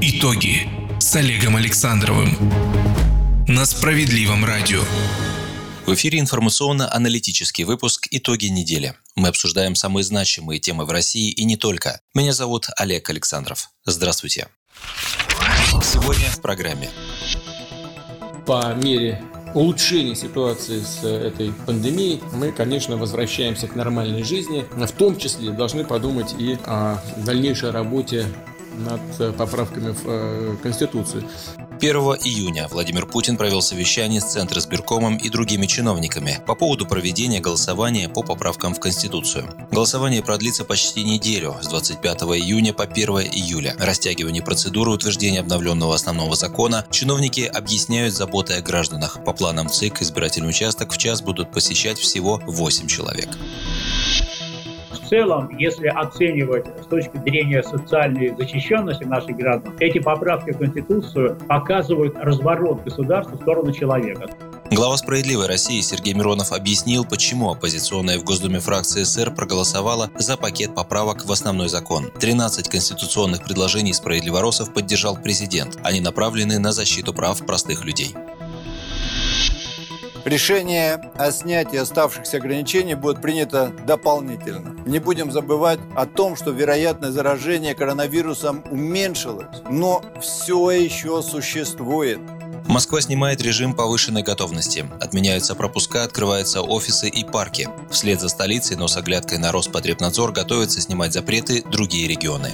Итоги с Олегом Александровым на Справедливом радио. В эфире информационно-аналитический выпуск «Итоги недели». Мы обсуждаем самые значимые темы в России и не только. Меня зовут Олег Александров. Здравствуйте. Сегодня в программе. По мере улучшения ситуации с этой пандемией мы, конечно, возвращаемся к нормальной жизни. В том числе должны подумать и о дальнейшей работе над поправками в э, Конституцию. 1 июня Владимир Путин провел совещание с Центром избиркомом и другими чиновниками по поводу проведения голосования по поправкам в Конституцию. Голосование продлится почти неделю, с 25 июня по 1 июля. Растягивание процедуры утверждения обновленного основного закона чиновники объясняют заботой о гражданах. По планам ЦИК избирательный участок в час будут посещать всего 8 человек в целом, если оценивать с точки зрения социальной защищенности наших граждан, эти поправки в Конституцию показывают разворот государства в сторону человека. Глава «Справедливой России» Сергей Миронов объяснил, почему оппозиционная в Госдуме фракция СССР проголосовала за пакет поправок в основной закон. 13 конституционных предложений справедливоросов поддержал президент. Они направлены на защиту прав простых людей. Решение о снятии оставшихся ограничений будет принято дополнительно. Не будем забывать о том, что вероятность заражения коронавирусом уменьшилась, но все еще существует. Москва снимает режим повышенной готовности. Отменяются пропуска, открываются офисы и парки. Вслед за столицей, но с оглядкой на Роспотребнадзор, готовятся снимать запреты другие регионы.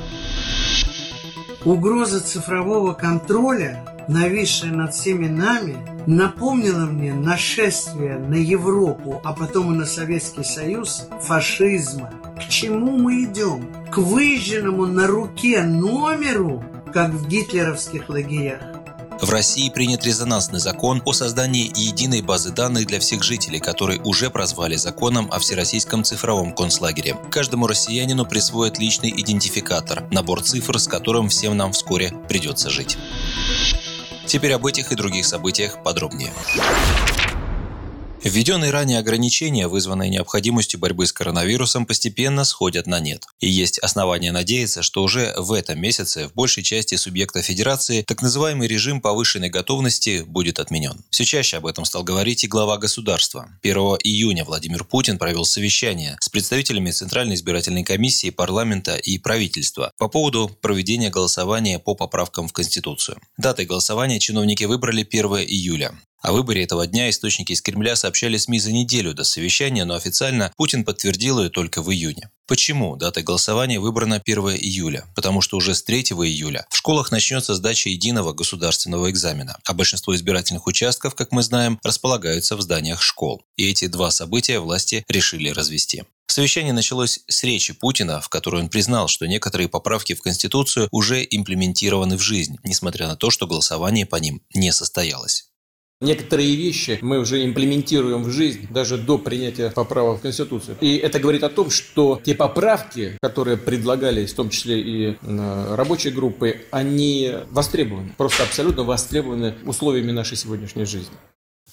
Угроза цифрового контроля нависшая над всеми нами, напомнила мне нашествие на Европу, а потом и на Советский Союз фашизма. К чему мы идем? К выжженному на руке номеру, как в гитлеровских лагерях. В России принят резонансный закон о создании единой базы данных для всех жителей, который уже прозвали законом о Всероссийском цифровом концлагере. Каждому россиянину присвоят личный идентификатор, набор цифр, с которым всем нам вскоре придется жить. Теперь об этих и других событиях подробнее. Введенные ранее ограничения, вызванные необходимостью борьбы с коронавирусом, постепенно сходят на нет. И есть основания надеяться, что уже в этом месяце в большей части субъекта Федерации так называемый режим повышенной готовности будет отменен. Все чаще об этом стал говорить и глава государства. 1 июня Владимир Путин провел совещание с представителями Центральной избирательной комиссии, парламента и правительства по поводу проведения голосования по поправкам в Конституцию. Датой голосования чиновники выбрали 1 июля. О выборе этого дня источники из Кремля сообщали СМИ за неделю до совещания, но официально Путин подтвердил ее только в июне. Почему дата голосования выбрана 1 июля? Потому что уже с 3 июля в школах начнется сдача единого государственного экзамена, а большинство избирательных участков, как мы знаем, располагаются в зданиях школ. И эти два события власти решили развести. Совещание началось с речи Путина, в которой он признал, что некоторые поправки в Конституцию уже имплементированы в жизнь, несмотря на то, что голосование по ним не состоялось. Некоторые вещи мы уже имплементируем в жизнь даже до принятия поправок в Конституцию. И это говорит о том, что те поправки, которые предлагались, в том числе и рабочей группы, они востребованы, просто абсолютно востребованы условиями нашей сегодняшней жизни.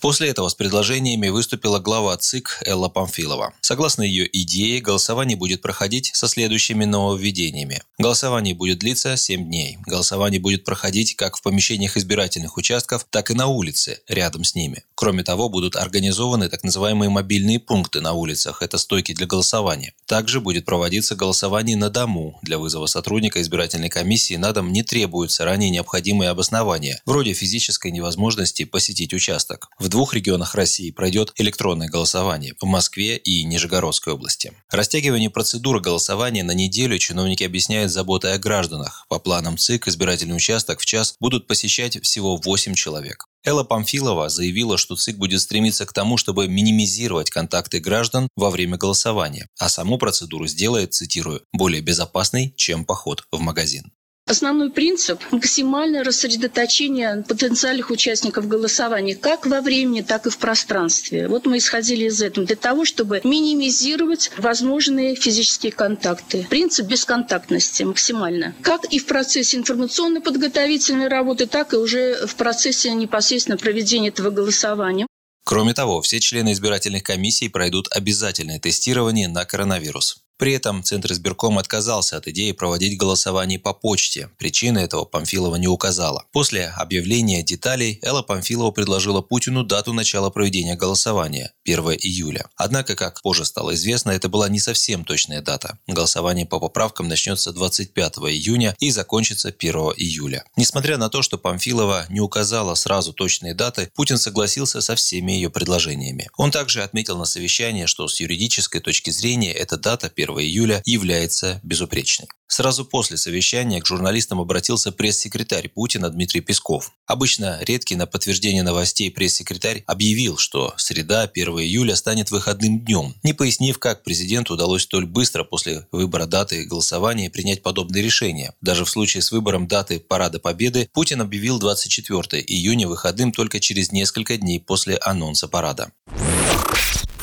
После этого с предложениями выступила глава ЦИК Элла Памфилова. Согласно ее идее, голосование будет проходить со следующими нововведениями. Голосование будет длиться 7 дней. Голосование будет проходить как в помещениях избирательных участков, так и на улице, рядом с ними. Кроме того, будут организованы так называемые мобильные пункты на улицах, это стойки для голосования. Также будет проводиться голосование на дому. Для вызова сотрудника избирательной комиссии на дом не требуются ранее необходимые обоснования, вроде физической невозможности посетить участок. В двух регионах России пройдет электронное голосование – в Москве и Нижегородской области. Растягивание процедуры голосования на неделю чиновники объясняют заботой о гражданах. По планам ЦИК избирательный участок в час будут посещать всего 8 человек. Элла Памфилова заявила, что ЦИК будет стремиться к тому, чтобы минимизировать контакты граждан во время голосования, а саму процедуру сделает, цитирую, более безопасной, чем поход в магазин. Основной принцип – максимальное рассредоточение потенциальных участников голосования как во времени, так и в пространстве. Вот мы исходили из этого для того, чтобы минимизировать возможные физические контакты. Принцип бесконтактности максимально. Как и в процессе информационной подготовительной работы, так и уже в процессе непосредственно проведения этого голосования. Кроме того, все члены избирательных комиссий пройдут обязательное тестирование на коронавирус. При этом Центр избирком отказался от идеи проводить голосование по почте. Причины этого Памфилова не указала. После объявления деталей Элла Памфилова предложила Путину дату начала проведения голосования – 1 июля. Однако, как позже стало известно, это была не совсем точная дата. Голосование по поправкам начнется 25 июня и закончится 1 июля. Несмотря на то, что Памфилова не указала сразу точные даты, Путин согласился со всеми ее предложениями. Он также отметил на совещании, что с юридической точки зрения эта дата 1 июля является безупречной. Сразу после совещания к журналистам обратился пресс-секретарь Путина Дмитрий Песков. Обычно редкий на подтверждение новостей пресс-секретарь объявил, что среда 1 июля станет выходным днем, не пояснив, как президенту удалось столь быстро после выбора даты голосования принять подобное решение. Даже в случае с выбором даты Парада Победы Путин объявил 24 июня выходным только через несколько дней после анонса парада.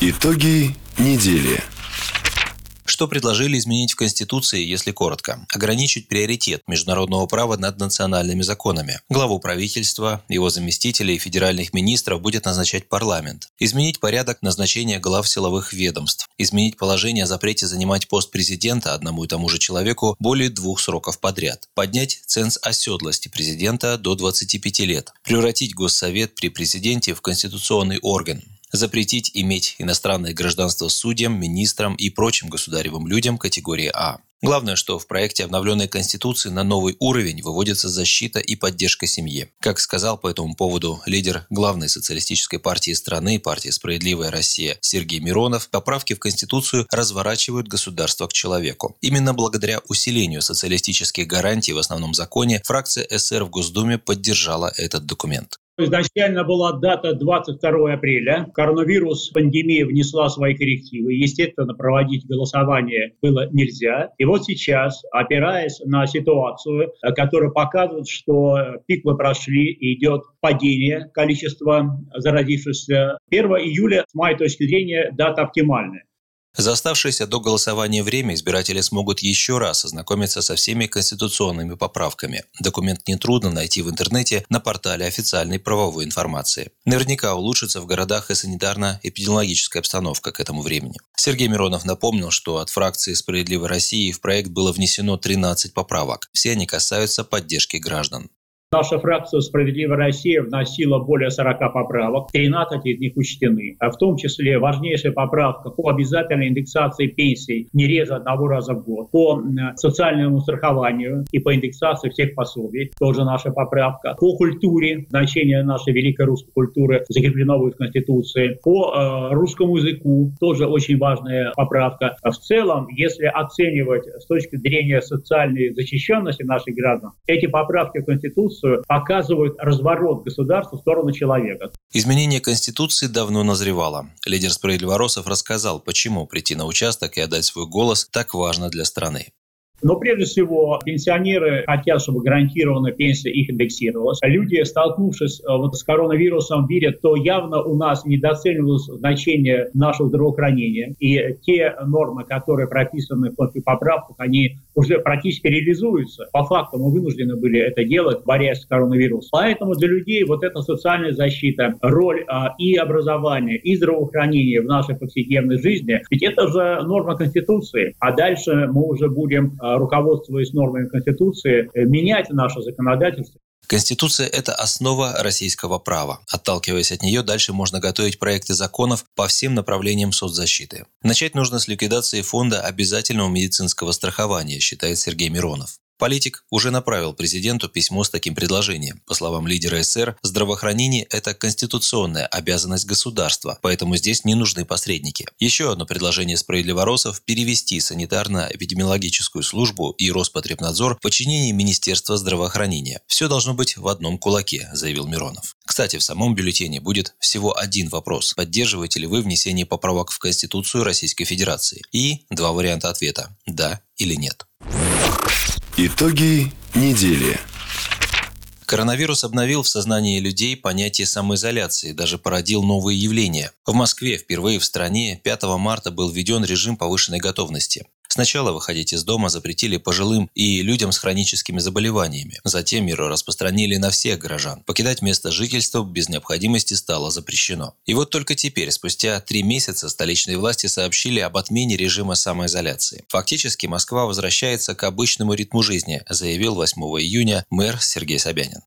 Итоги недели. Что предложили изменить в Конституции, если коротко? Ограничить приоритет международного права над национальными законами. Главу правительства, его заместителей и федеральных министров будет назначать парламент. Изменить порядок назначения глав силовых ведомств. Изменить положение о запрете занимать пост президента одному и тому же человеку более двух сроков подряд. Поднять ценз оседлости президента до 25 лет. Превратить Госсовет при президенте в конституционный орган запретить иметь иностранное гражданство судьям, министрам и прочим государевым людям категории А. Главное, что в проекте обновленной Конституции на новый уровень выводится защита и поддержка семьи. Как сказал по этому поводу лидер главной социалистической партии страны, партии «Справедливая Россия» Сергей Миронов, поправки в Конституцию разворачивают государство к человеку. Именно благодаря усилению социалистических гарантий в основном законе фракция СР в Госдуме поддержала этот документ. Изначально была дата 22 апреля. Коронавирус, пандемия внесла свои коррективы. Естественно, проводить голосование было нельзя. И вот сейчас, опираясь на ситуацию, которая показывает, что пик мы прошли и идет падение количества заразившихся, 1 июля, с моей точки зрения, дата оптимальная. За оставшееся до голосования время избиратели смогут еще раз ознакомиться со всеми конституционными поправками. Документ нетрудно найти в интернете на портале официальной правовой информации. Наверняка улучшится в городах и санитарно-эпидемиологическая обстановка к этому времени. Сергей Миронов напомнил, что от фракции «Справедливой России» в проект было внесено 13 поправок. Все они касаются поддержки граждан. Наша фракция «Справедливая Россия» вносила более 40 поправок, 13 из них учтены. А в том числе важнейшая поправка по обязательной индексации пенсий не реже одного раза в год, по социальному страхованию и по индексации всех пособий, тоже наша поправка, по культуре, значение нашей великой русской культуры закреплено в Конституции, по э, русскому языку, тоже очень важная поправка. А в целом, если оценивать с точки зрения социальной защищенности наших граждан, эти поправки в Конституцию Конституцию показывают разворот государства в сторону человека. Изменение Конституции давно назревало. Лидер справедливоросов рассказал, почему прийти на участок и отдать свой голос так важно для страны. Но прежде всего пенсионеры хотят, чтобы гарантированная пенсия их индексировалась. Люди, столкнувшись э, вот с коронавирусом, видят, что явно у нас недооценивалось значение нашего здравоохранения. И те нормы, которые прописаны в поправках, они уже практически реализуются. По факту мы вынуждены были это делать, борясь с коронавирусом. Поэтому для людей вот эта социальная защита, роль а, и образования, и здравоохранения в нашей повседневной жизни, ведь это же норма Конституции. А дальше мы уже будем а, руководствуясь нормами Конституции, э, менять наше законодательство. Конституция – это основа российского права. Отталкиваясь от нее, дальше можно готовить проекты законов по всем направлениям соцзащиты. Начать нужно с ликвидации фонда обязательного медицинского страхования, считает Сергей Миронов. Политик уже направил президенту письмо с таким предложением. По словам лидера СССР, здравоохранение – это конституционная обязанность государства, поэтому здесь не нужны посредники. Еще одно предложение справедливоросов – перевести санитарно-эпидемиологическую службу и Роспотребнадзор в подчинение Министерства здравоохранения. Все должно быть в одном кулаке, заявил Миронов. Кстати, в самом бюллетене будет всего один вопрос – поддерживаете ли вы внесение поправок в Конституцию Российской Федерации? И два варианта ответа – да или нет. Итоги недели. Коронавирус обновил в сознании людей понятие самоизоляции, даже породил новые явления. В Москве впервые в стране 5 марта был введен режим повышенной готовности. Сначала выходить из дома запретили пожилым и людям с хроническими заболеваниями. Затем меру распространили на всех горожан. Покидать место жительства без необходимости стало запрещено. И вот только теперь, спустя три месяца, столичные власти сообщили об отмене режима самоизоляции. Фактически Москва возвращается к обычному ритму жизни, заявил 8 июня мэр Сергей Собянин.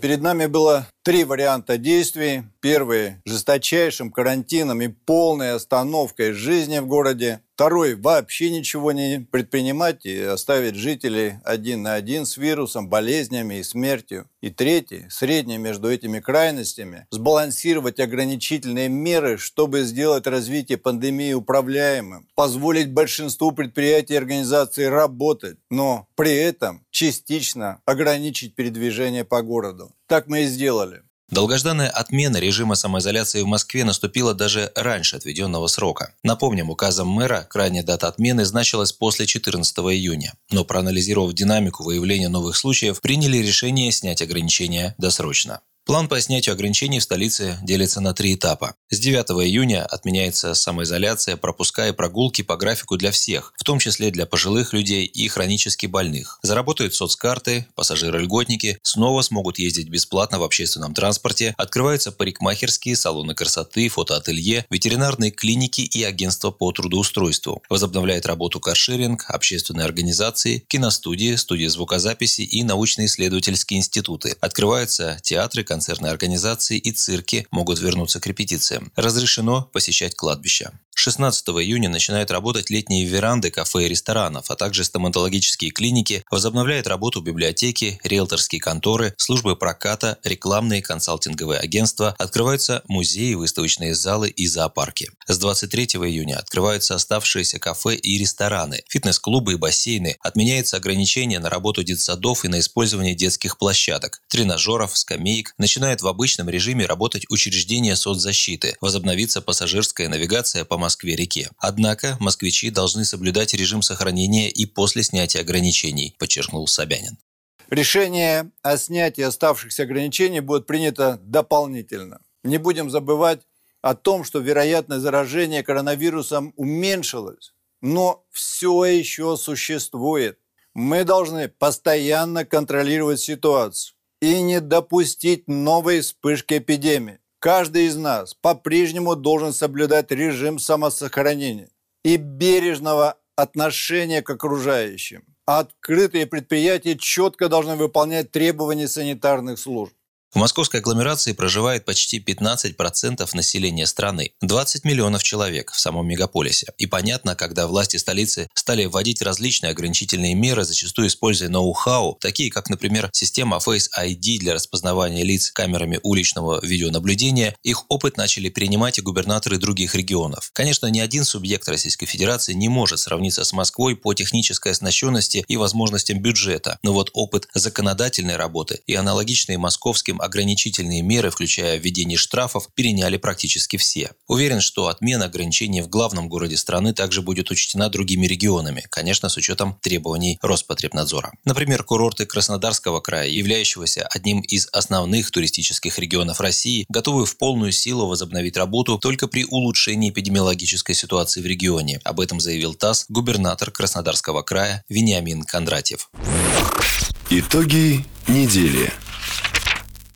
Перед нами было три варианта действий. Первый – жесточайшим карантином и полной остановкой жизни в городе. Второй – вообще ничего не предпринимать и оставить жителей один на один с вирусом, болезнями и смертью. И третий – средний между этими крайностями – сбалансировать ограничительные меры, чтобы сделать развитие пандемии управляемым, позволить большинству предприятий и организаций работать, но при этом частично ограничить передвижение по городу. Так мы и сделали. Долгожданная отмена режима самоизоляции в Москве наступила даже раньше отведенного срока. Напомним, указом мэра крайняя дата отмены значилась после 14 июня. Но проанализировав динамику выявления новых случаев, приняли решение снять ограничения досрочно. План по снятию ограничений в столице делится на три этапа. С 9 июня отменяется самоизоляция, пропуска и прогулки по графику для всех, в том числе для пожилых людей и хронически больных. Заработают соцкарты, пассажиры-льготники снова смогут ездить бесплатно в общественном транспорте, открываются парикмахерские, салоны красоты, фотоателье, ветеринарные клиники и агентства по трудоустройству. Возобновляет работу каршеринг, общественные организации, киностудии, студии звукозаписи и научно-исследовательские институты. Открываются театры, концертные организации и цирки могут вернуться к репетициям. Разрешено посещать кладбища. 16 июня начинают работать летние веранды кафе и ресторанов, а также стоматологические клиники, возобновляют работу библиотеки, риэлторские конторы, службы проката, рекламные консалтинговые агентства, открываются музеи, выставочные залы и зоопарки. С 23 июня открываются оставшиеся кафе и рестораны, фитнес-клубы и бассейны, отменяется ограничение на работу детсадов и на использование детских площадок, тренажеров, скамеек, начинают в обычном режиме работать учреждения соцзащиты, возобновится пассажирская навигация по Москве-реке. Однако москвичи должны соблюдать режим сохранения и после снятия ограничений, подчеркнул Собянин. Решение о снятии оставшихся ограничений будет принято дополнительно. Не будем забывать о том, что вероятность заражения коронавирусом уменьшилась, но все еще существует. Мы должны постоянно контролировать ситуацию и не допустить новой вспышки эпидемии. Каждый из нас по-прежнему должен соблюдать режим самосохранения и бережного отношения к окружающим. Открытые предприятия четко должны выполнять требования санитарных служб. В московской агломерации проживает почти 15% населения страны, 20 миллионов человек в самом мегаполисе. И понятно, когда власти столицы стали вводить различные ограничительные меры, зачастую используя ноу-хау, такие как, например, система Face ID для распознавания лиц камерами уличного видеонаблюдения, их опыт начали принимать и губернаторы других регионов. Конечно, ни один субъект Российской Федерации не может сравниться с Москвой по технической оснащенности и возможностям бюджета, но вот опыт законодательной работы и аналогичные московским ограничительные меры, включая введение штрафов, переняли практически все. Уверен, что отмена ограничений в главном городе страны также будет учтена другими регионами, конечно, с учетом требований Роспотребнадзора. Например, курорты Краснодарского края, являющегося одним из основных туристических регионов России, готовы в полную силу возобновить работу только при улучшении эпидемиологической ситуации в регионе. Об этом заявил ТАСС губернатор Краснодарского края Вениамин Кондратьев. Итоги недели.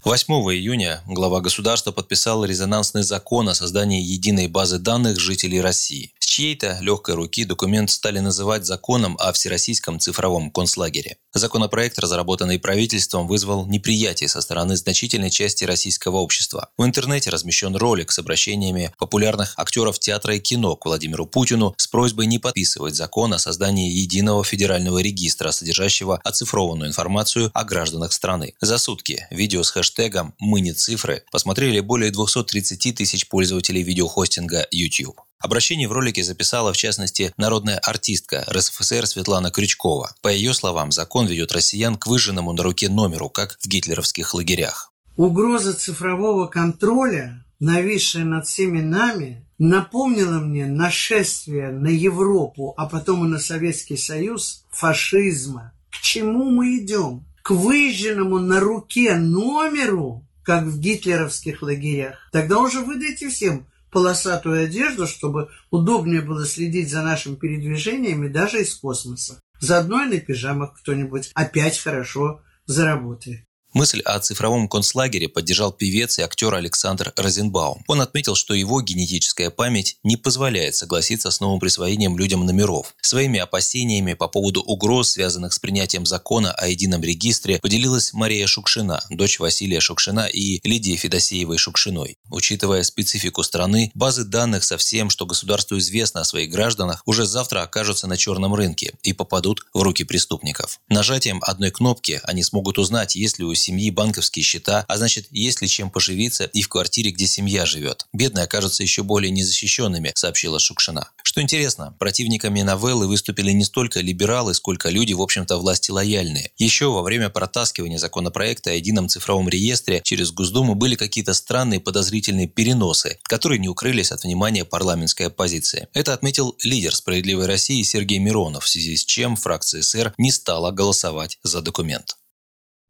8 июня глава государства подписал резонансный закон о создании единой базы данных жителей России чьей-то легкой руки документ стали называть законом о Всероссийском цифровом концлагере. Законопроект, разработанный правительством, вызвал неприятие со стороны значительной части российского общества. В интернете размещен ролик с обращениями популярных актеров театра и кино к Владимиру Путину с просьбой не подписывать закон о создании единого федерального регистра, содержащего оцифрованную информацию о гражданах страны. За сутки видео с хэштегом «Мы не цифры» посмотрели более 230 тысяч пользователей видеохостинга YouTube. Обращение в ролике записала, в частности, народная артистка РСФСР Светлана Крючкова. По ее словам, закон ведет россиян к выжженному на руке номеру, как в гитлеровских лагерях. Угроза цифрового контроля, нависшая над всеми нами, напомнила мне нашествие на Европу, а потом и на Советский Союз фашизма. К чему мы идем? К выжженному на руке номеру, как в гитлеровских лагерях. Тогда уже выдайте всем полосатую одежду, чтобы удобнее было следить за нашими передвижениями даже из космоса. Заодно и на пижамах кто-нибудь опять хорошо заработает. Мысль о цифровом концлагере поддержал певец и актер Александр Розенбаум. Он отметил, что его генетическая память не позволяет согласиться с новым присвоением людям номеров. Своими опасениями по поводу угроз, связанных с принятием закона о едином регистре, поделилась Мария Шукшина, дочь Василия Шукшина и Лидии Федосеевой Шукшиной. Учитывая специфику страны, базы данных со всем, что государству известно о своих гражданах, уже завтра окажутся на черном рынке и попадут в руки преступников. Нажатием одной кнопки они смогут узнать, есть ли у семьи банковские счета, а значит, есть ли чем поживиться и в квартире, где семья живет. Бедные окажутся еще более незащищенными, сообщила Шукшина. Что интересно, противниками новеллы выступили не столько либералы, сколько люди, в общем-то, власти лояльные. Еще во время протаскивания законопроекта о едином цифровом реестре через Госдуму были какие-то странные подозрительные переносы, которые не укрылись от внимания парламентской оппозиции. Это отметил лидер «Справедливой России» Сергей Миронов, в связи с чем фракция СР не стала голосовать за документ.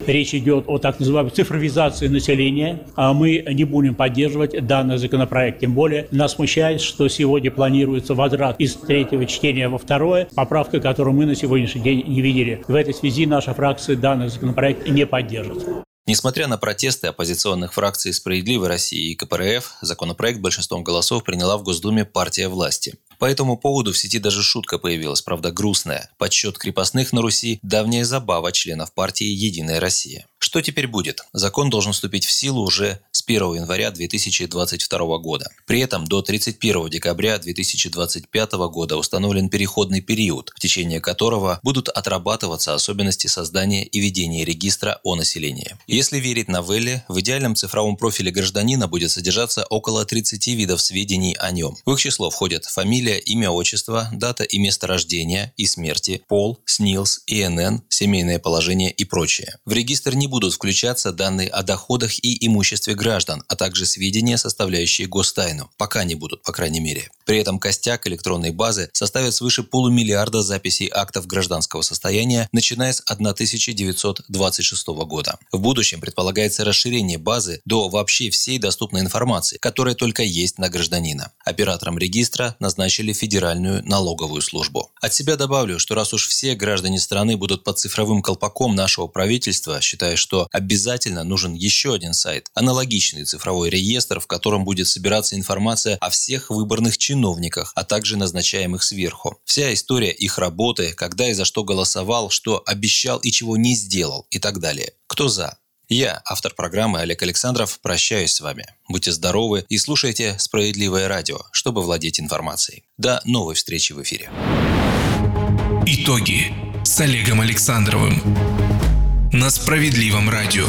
Речь идет о так называемой цифровизации населения. А мы не будем поддерживать данный законопроект. Тем более нас смущает, что сегодня планируется возврат из третьего чтения во второе, поправка, которую мы на сегодняшний день не видели. В этой связи наша фракция данный законопроект не поддержит. Несмотря на протесты оппозиционных фракций «Справедливой России» и КПРФ, законопроект большинством голосов приняла в Госдуме партия власти. По этому поводу в сети даже шутка появилась, правда грустная. Подсчет крепостных на Руси – давняя забава членов партии «Единая Россия». Что теперь будет? Закон должен вступить в силу уже с 1 января 2022 года. При этом до 31 декабря 2025 года установлен переходный период, в течение которого будут отрабатываться особенности создания и ведения регистра о населении. Если верить новелле, в идеальном цифровом профиле гражданина будет содержаться около 30 видов сведений о нем. В их число входят фамилия, имя, отчество, дата и место рождения и смерти, пол, СНИЛС, ИНН, семейное положение и прочее. В регистр не будут включаться данные о доходах и имуществе граждан, а также сведения, составляющие гостайну. Пока не будут, по крайней мере. При этом костяк электронной базы составит свыше полумиллиарда записей актов гражданского состояния, начиная с 1926 года. В будущем предполагается расширение базы до вообще всей доступной информации, которая только есть на гражданина. Оператором регистра назначили Федеральную налоговую службу. От себя добавлю, что раз уж все граждане страны будут под цифровым колпаком нашего правительства, считая, что обязательно нужен еще один сайт, аналогичный цифровой реестр, в котором будет собираться информация о всех выборных чиновниках, а также назначаемых сверху. Вся история их работы, когда и за что голосовал, что обещал и чего не сделал и так далее. Кто за? Я, автор программы Олег Александров, прощаюсь с вами. Будьте здоровы и слушайте «Справедливое радио», чтобы владеть информацией. До новой встречи в эфире. Итоги с Олегом Александровым на «Справедливом радио».